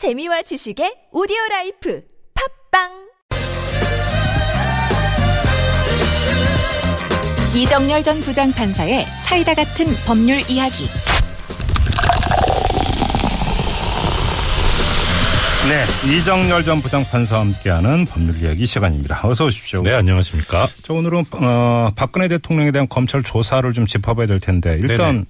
재미와 지식의 오디오 라이프 팟빵 이정열 전 부장 판사의 사이다 같은 법률 이야기 네, 이정열 전 부장판사와 함께하는 법률 이야기 시간입니다. 어서 오십시오. 네, 안녕하십니까. 자, 오늘은 어, 박근혜 대통령에 대한 검찰 조사를 좀 짚어봐야 될 텐데 일단 네네.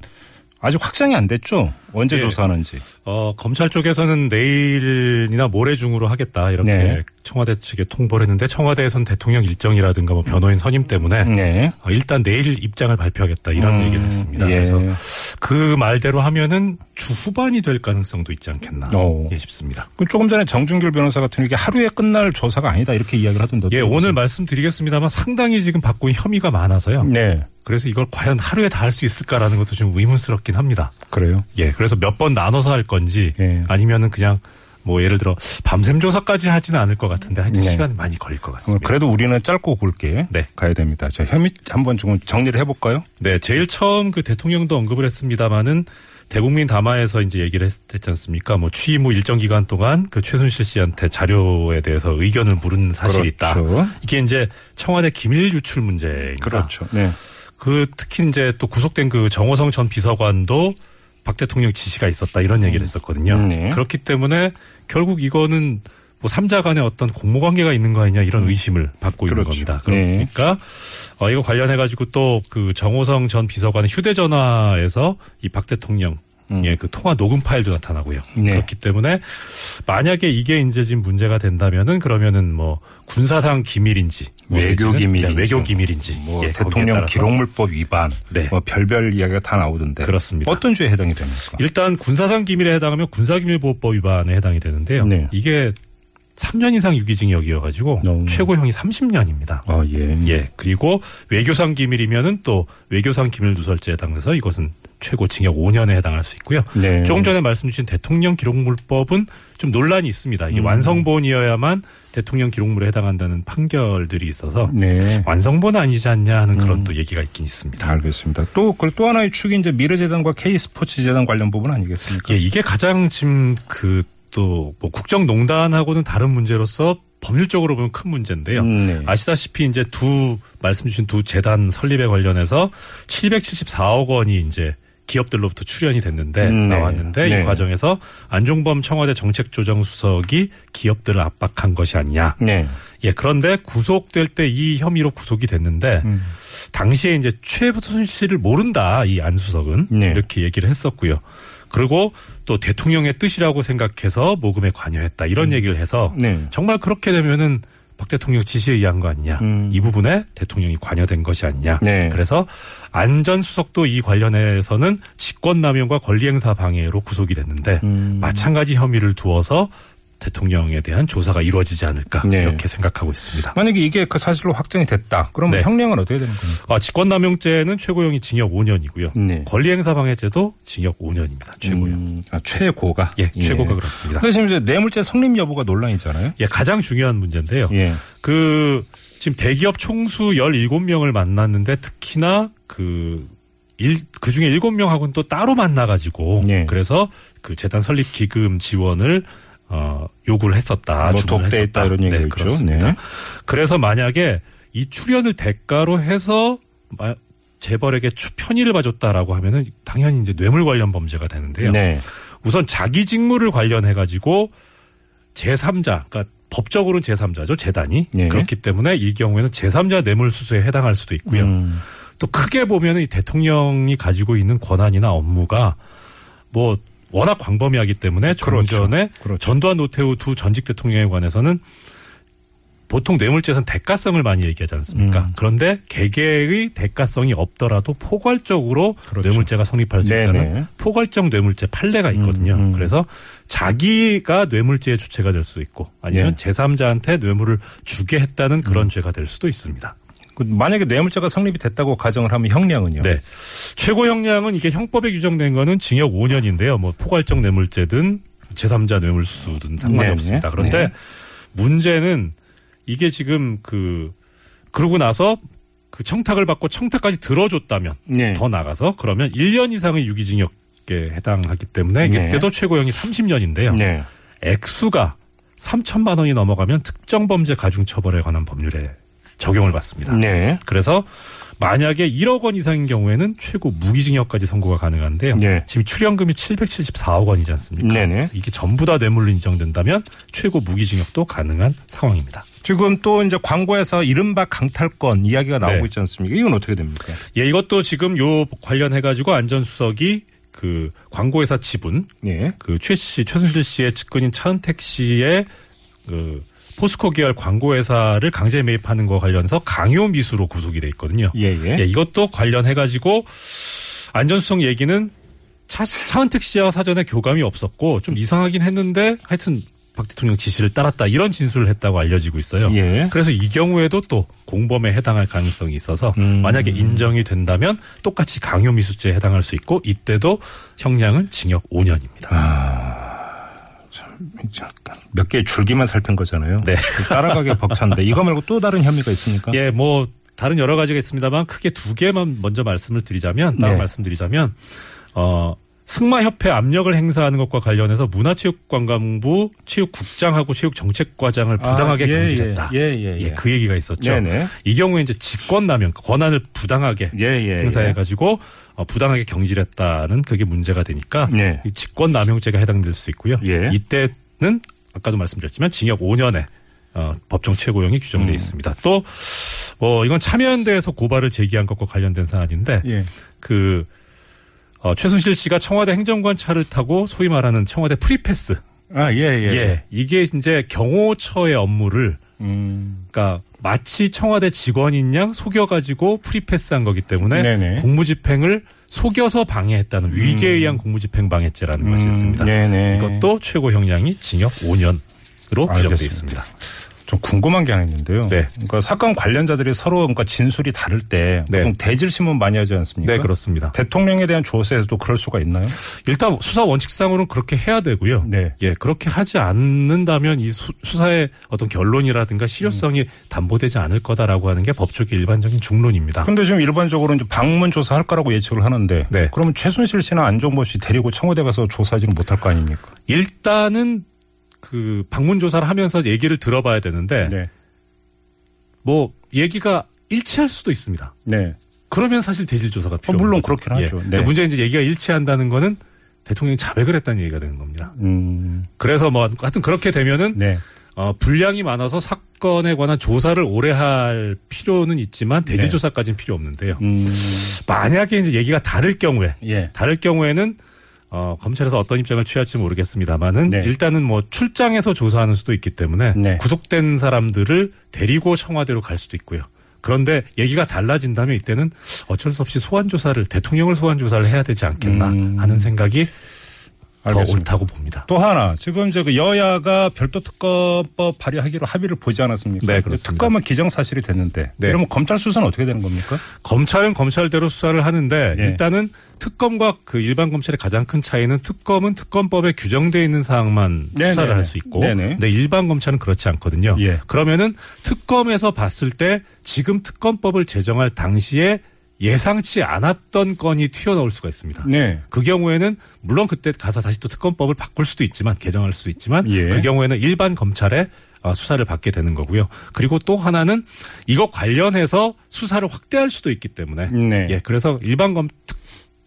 아직 확정이 안 됐죠? 언제 예. 조사하는지. 어, 검찰 쪽에서는 내일이나 모레 중으로 하겠다 이렇게 네. 청와대 측에 통보를 했는데 청와대에선 대통령 일정이라든가 뭐 변호인 선임 때문에 네. 어, 일단 내일 입장을 발표하겠다 이런 음, 얘기를 했습니다. 예. 그래서 그 말대로 하면은 주 후반이 될 가능성도 있지 않겠나 오. 예, 싶습니다. 그 조금 전에 정준길 변호사 같은 게 하루에 끝날 조사가 아니다 이렇게 이야기를 하던데. 예, 오늘? 말씀드리겠습니다만 상당히 지금 받고 있는 혐의가 많아서요. 네, 그래서 이걸 과연 하루에 다 할 수 있을까라는 것도 좀 의문스럽긴 합니다. 그래요. 예, 그래서 몇 번 나눠서 할 건지 예. 아니면은 그냥 뭐 예를 들어 밤샘 조사까지 하지는 않을 것 같은데 하여튼 네. 시간이 많이 걸릴 것 어, 같습니다. 그래도 우리는 짧고 굵게 네. 가야 됩니다. 자, 혐의 한번 좀 정리를 해볼까요? 네, 제일 처음 그 대통령도 언급을 했습니다마는 대국민 담화에서 이제 얘기를 했, 지 않습니까? 뭐 취임 후 일정 기간 동안 그 최순실 씨한테 자료에 대해서 의견을 물은 사실이 있다. 그렇죠. 이게 이제 청와대 기밀 유출 문제입니다. 그렇죠. 네. 그 특히 이제 또 구속된 그 정호성 전 비서관도 박 대통령 지시가 있었다 이런 얘기를 했었거든요. 네. 그렇기 때문에 결국 이거는 뭐 삼자 간에 어떤 공모 관계가 있는 거 아니냐 이런 의심을 받고 있는 그렇죠. 겁니다. 네. 그러니까 어 이거 관련해 가지고 또 그 정호성 전 비서관의 휴대전화에서 이 박 대통령 예, 그 통화 녹음 파일도 나타나고요. 음. 네. 그렇기 때문에 만약에 이게 이제 지금 문제가 된다면은 그러면은 뭐 군사상 기밀인지 뭐 외교 기밀인지, 네, 외교 기밀인지 뭐 예, 대통령 기록물법 위반, 네. 뭐 별별 이야기가 다 나오던데. 그렇습니다. 어떤 죄에 해당이 됩니까? 일단 군사상 기밀에 해당하면 군사기밀보호법 위반에 해당이 되는데요. 네. 이게 3년 이상 유기징역이어가지고 음. 최고형이 30년입니다. 아, 예. 예. 그리고 외교상 기밀이면은 또 외교상 기밀 누설죄에 해당해서 이것은 최고 징역 5년에 해당할 수 있고요. 네. 조금 전에 말씀 주신 대통령 기록물법은 좀 논란이 있습니다. 음. 이게 완성본이어야만 대통령 기록물에 해당한다는 판결들이 있어서 네. 완성본 아니지 않냐 하는 음. 그런 또 얘기가 있긴 있습니다. 알겠습니다. 또, 그리고 또 하나의 축이 이제 미래재단과 K스포츠재단 관련 부분 아니겠습니까? 예, 이게 가장 지금 그 또 뭐 국정농단하고는 다른 문제로서 법률적으로 보면 큰 문제인데요. 음, 네. 아시다시피 이제 두 말씀 주신 두 재단 설립에 관련해서 774억 원이 이제 기업들로부터 출연이 됐는데 음, 네. 나왔는데 네. 이 과정에서 안종범 청와대 정책조정수석이 기업들을 압박한 것이 아니냐. 네. 예, 그런데 구속될 때 이 혐의로 구속이 됐는데 음. 당시에 이제 최순실을 모른다 이 안수석은 네. 이렇게 얘기를 했었고요. 그리고 또 대통령의 뜻이라고 생각해서 모금에 관여했다 이런 얘기를 해서 네. 정말 그렇게 되면은 박 대통령 지시에 의한 거 아니냐 음. 이 부분에 대통령이 관여된 것이 아니냐 네. 그래서 안전수석도 이 관련해서는 직권남용과 권리행사 방해로 구속이 됐는데 음. 마찬가지 혐의를 두어서 대통령에 대한 조사가 이루어지지 않을까 네. 이렇게 생각하고 있습니다. 만약에 이게 그 사실로 확정이 됐다. 그러면 네. 형량은 어떻게 되는 겁니까? 아, 직권남용죄는 최고형이 징역 5년이고요. 네. 권리행사방해죄도 징역 5년입니다. 최고형. 음, 아, 최고가. 예, 최고가 그렇습니다. 근데 지금 이제 뇌물죄 성립 여부가 논란이잖아요. 예, 가장 중요한 문제인데요. 예. 그 지금 대기업 총수 17명을 만났는데 특히나 그 일, 그 중에 7명하고는 또 따로 만나가지고 네. 그래서 그 재단 설립 기금 지원을 어, 요구를 했었다. 뭐 독대했다. 이런 얘기가 네. 그렇습니다. 네. 그래서 만약에 이 출연을 대가로 해서 마- 재벌에게 추- 편의를 봐줬다라고 하면은 당연히 이제 뇌물 관련 범죄가 되는데요. 네. 우선 자기 직무를 관련해 가지고 제3자, 그러니까 법적으로는 제3자죠 재단이 네. 그렇기 때문에 이 경우에는 제3자 뇌물수수에 해당할 수도 있고요. 음. 또 크게 보면은 이 대통령이 가지고 있는 권한이나 업무가 뭐 워낙 광범위하기 때문에 좀 그렇죠. 전에 그렇죠. 전두환 노태우 두 전직 대통령에 관해서는 보통 뇌물죄에서는 대가성을 많이 얘기하지 않습니까? 음. 그런데 개개의 대가성이 없더라도 포괄적으로 그렇죠. 뇌물죄가 성립할 수 네네. 있다는 포괄적 뇌물죄 판례가 있거든요. 음, 음. 그래서 자기가 뇌물죄의 주체가 될 수 있고 아니면 네. 제3자한테 뇌물을 주게 했다는 그런 음. 죄가 될 수도 있습니다. 그 만약에 뇌물죄가 성립이 됐다고 가정을 하면 형량은요? 네. 최고 형량은 이게 형법에 규정된 거는 징역 5년인데요. 뭐 포괄적 뇌물죄든 제3자 뇌물수수든 상관이 네네. 없습니다. 그런데 네. 문제는 이게 지금 그 그러고 나서 그 청탁을 받고 청탁까지 들어줬다면 네. 더 나가서 그러면 1년 이상의 유기징역에 해당하기 때문에 네. 이때도 최고형이 30년인데요. 네. 액수가 3천만 원이 넘어가면 특정 범죄 가중 처벌에 관한 법률에 적용을 받습니다. 네. 그래서 만약에 1억 원 이상인 경우에는 최고 무기징역까지 선고가 가능한데요. 네. 지금 출연금이 774억 원이지 않습니까? 네네. 이게 전부 다 뇌물로 인정된다면 최고 무기징역도 가능한 상황입니다. 지금 또 이제 광고에서 이른바 강탈권 이야기가 나오고 네. 있지 않습니까? 이건 어떻게 됩니까? 예, 이것도 지금 요 관련해 가지고 안전수석이 그 광고회사 지분 네. 그최 씨, 최순실 씨의 측근인 차은택 씨의 그 포스코 계열 광고회사를 강제 매입하는 거 관련해서 강요 미수로 구속이 돼 있거든요. 예, 예. 예, 이것도 관련해 가지고 안전수석 얘기는 차, 차은택 씨와 사전에 교감이 없었고 좀 이상하긴 했는데 하여튼 박 대통령 지시를 따랐다 이런 진술을 했다고 알려지고 있어요. 예. 그래서 이 경우에도 또 공범에 해당할 가능성이 있어서 음. 만약에 인정이 된다면 똑같이 강요미수죄에 해당할 수 있고 이때도 형량은 징역 5년입니다. 잠깐. 몇 개의 줄기만 살핀 거잖아요. 네. 따라가기 벅찬데 이거 말고 또 다른 혐의가 있습니까? 예, 뭐 다른 여러 가지가 있습니다만 크게 두 개만 먼저 말씀을 드리자면 따로 네. 말씀드리자면 어 승마협회 압력을 행사하는 것과 관련해서 문화체육관광부 체육국장하고 체육정책과장을 부당하게 아, 예, 경질했다. 예, 예, 예, 예. 그 얘기가 있었죠. 네네. 이 경우에 이제 직권남용 권한을 부당하게 예, 예. 행사해가지고 어, 부당하게 경질했다는 그게 문제가 되니까 네. 이 직권남용죄가 해당될 수 있고요. 예. 이때는 아까도 말씀드렸지만 징역 5년에 어, 법정 최고형이 규정돼 음. 있습니다. 또 어, 이건 참여연대에서 고발을 제기한 것과 관련된 사안인데 예. 그 어, 최순실 씨가 청와대 행정관 차를 타고 소위 말하는 청와대 프리패스 아, 예, 예. 예 이게 이제 경호처의 업무를 음. 그러니까 마치 청와대 직원인 양 속여가지고 프리패스한 거기 때문에 네네. 공무집행을 속여서 방해했다는 위계에 의한 공무집행 방해죄라는 것이 음, 있습니다. 네네. 이것도 최고 형량이 징역 5년으로 규정되어. 있습니다. 좀 궁금한 게 하나 있는데요. 네. 그러니까 사건 관련자들이 서로 그러니까 진술이 다를 때 네. 보통 대질신문 많이 하지 않습니까? 네, 그렇습니다. 대통령에 대한 조사에서도 그럴 수가 있나요? 일단 수사 원칙상으로는 그렇게 해야 되고요. 네. 예, 그렇게 하지 않는다면 이 수, 수사의 어떤 결론이라든가 실효성이 담보되지 않을 거다라고 하는 게 법조계 일반적인 중론입니다. 근데 지금 일반적으로 이제 방문 조사할 거라고 예측을 하는데 네. 그러면 최순실 씨나 안종범 씨 데리고 청와대 가서 조사하지는 못할 거 아닙니까? 일단은 그 방문 조사를 하면서 얘기를 들어봐야 되는데 네. 뭐 얘기가 일치할 수도 있습니다. 네. 그러면 사실 대질 조사가 필요. 어, 물론. 그렇긴 하죠. 예. 네. 근데 문제는 이제 얘기가 일치한다는 거는 대통령이 자백을 했다는 얘기가 되는 겁니다. 음. 그래서 뭐 하여튼 그렇게 되면은 네. 어, 분량이 많아서 사건에 관한 조사를 오래 할 필요는 있지만 대질 네. 조사까지는 필요 없는데요. 음. 만약에 이제 얘기가 다를 경우에 예. 다를 경우에는 어, 검찰에서 어떤 입장을 취할지 모르겠습니다만은 네. 일단은 뭐 출장에서 조사하는 수도 있기 때문에 네. 구속된 사람들을 데리고 청와대로 갈 수도 있고요. 그런데 얘기가 달라진다면 이때는 어쩔 수 없이 소환 조사를 대통령을 소환 조사를 해야 되지 않겠나 음. 하는 생각이 더 알겠습니다. 옳다고 봅니다. 또 하나 지금 이제 그 여야가 별도 특검법 발의하기로 합의를 보지 않았습니까? 네, 그렇습니다. 특검은 기정사실이 됐는데 네. 그러면 검찰 수사는 어떻게 되는 겁니까? 검찰은 검찰대로 수사를 하는데 네. 일단은 특검과 그 일반 검찰의 가장 큰 차이는 특검은 특검법에 규정되어 있는 사항만 네네네. 수사를 할 수 있고 네네. 근데 일반 검찰은 그렇지 않거든요. 예. 그러면은 특검에서 봤을 때 지금 특검법을 제정할 당시에 예상치 않았던 건이 튀어나올 수가 있습니다. 네. 그 경우에는 물론 그때 가서 다시 또 특검법을 바꿀 수도 있지만 개정할 수도 있지만 예. 그 경우에는 일반 검찰의 어, 수사를 받게 되는 거고요. 그리고 또 하나는 이거 관련해서 수사를 확대할 수도 있기 때문에 네. 예 그래서 일반 검 특,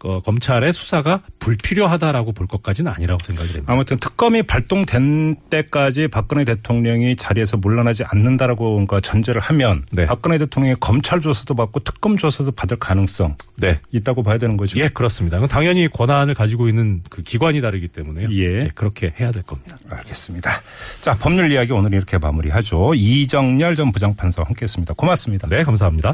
어, 검찰의 수사가 불필요하다라고 볼 것까지는 아니라고 생각이 됩니다. 아무튼 특검이 발동된 때까지 박근혜 대통령이 자리에서 물러나지 않는다라고 그러니까 전제를 하면 네. 박근혜 대통령이 검찰 조사도 받고 특검 조사도 받을 가능성 네. 있다고 봐야 되는 거죠. 예, 그렇습니다. 당연히 권한을 가지고 있는 그 기관이 다르기 때문에요. 예. 그렇게 해야 될 겁니다. 알겠습니다. 자, 법률 이야기 오늘 이렇게 마무리하죠. 이정열 전 부장판사와 함께했습니다. 고맙습니다. 네, 감사합니다.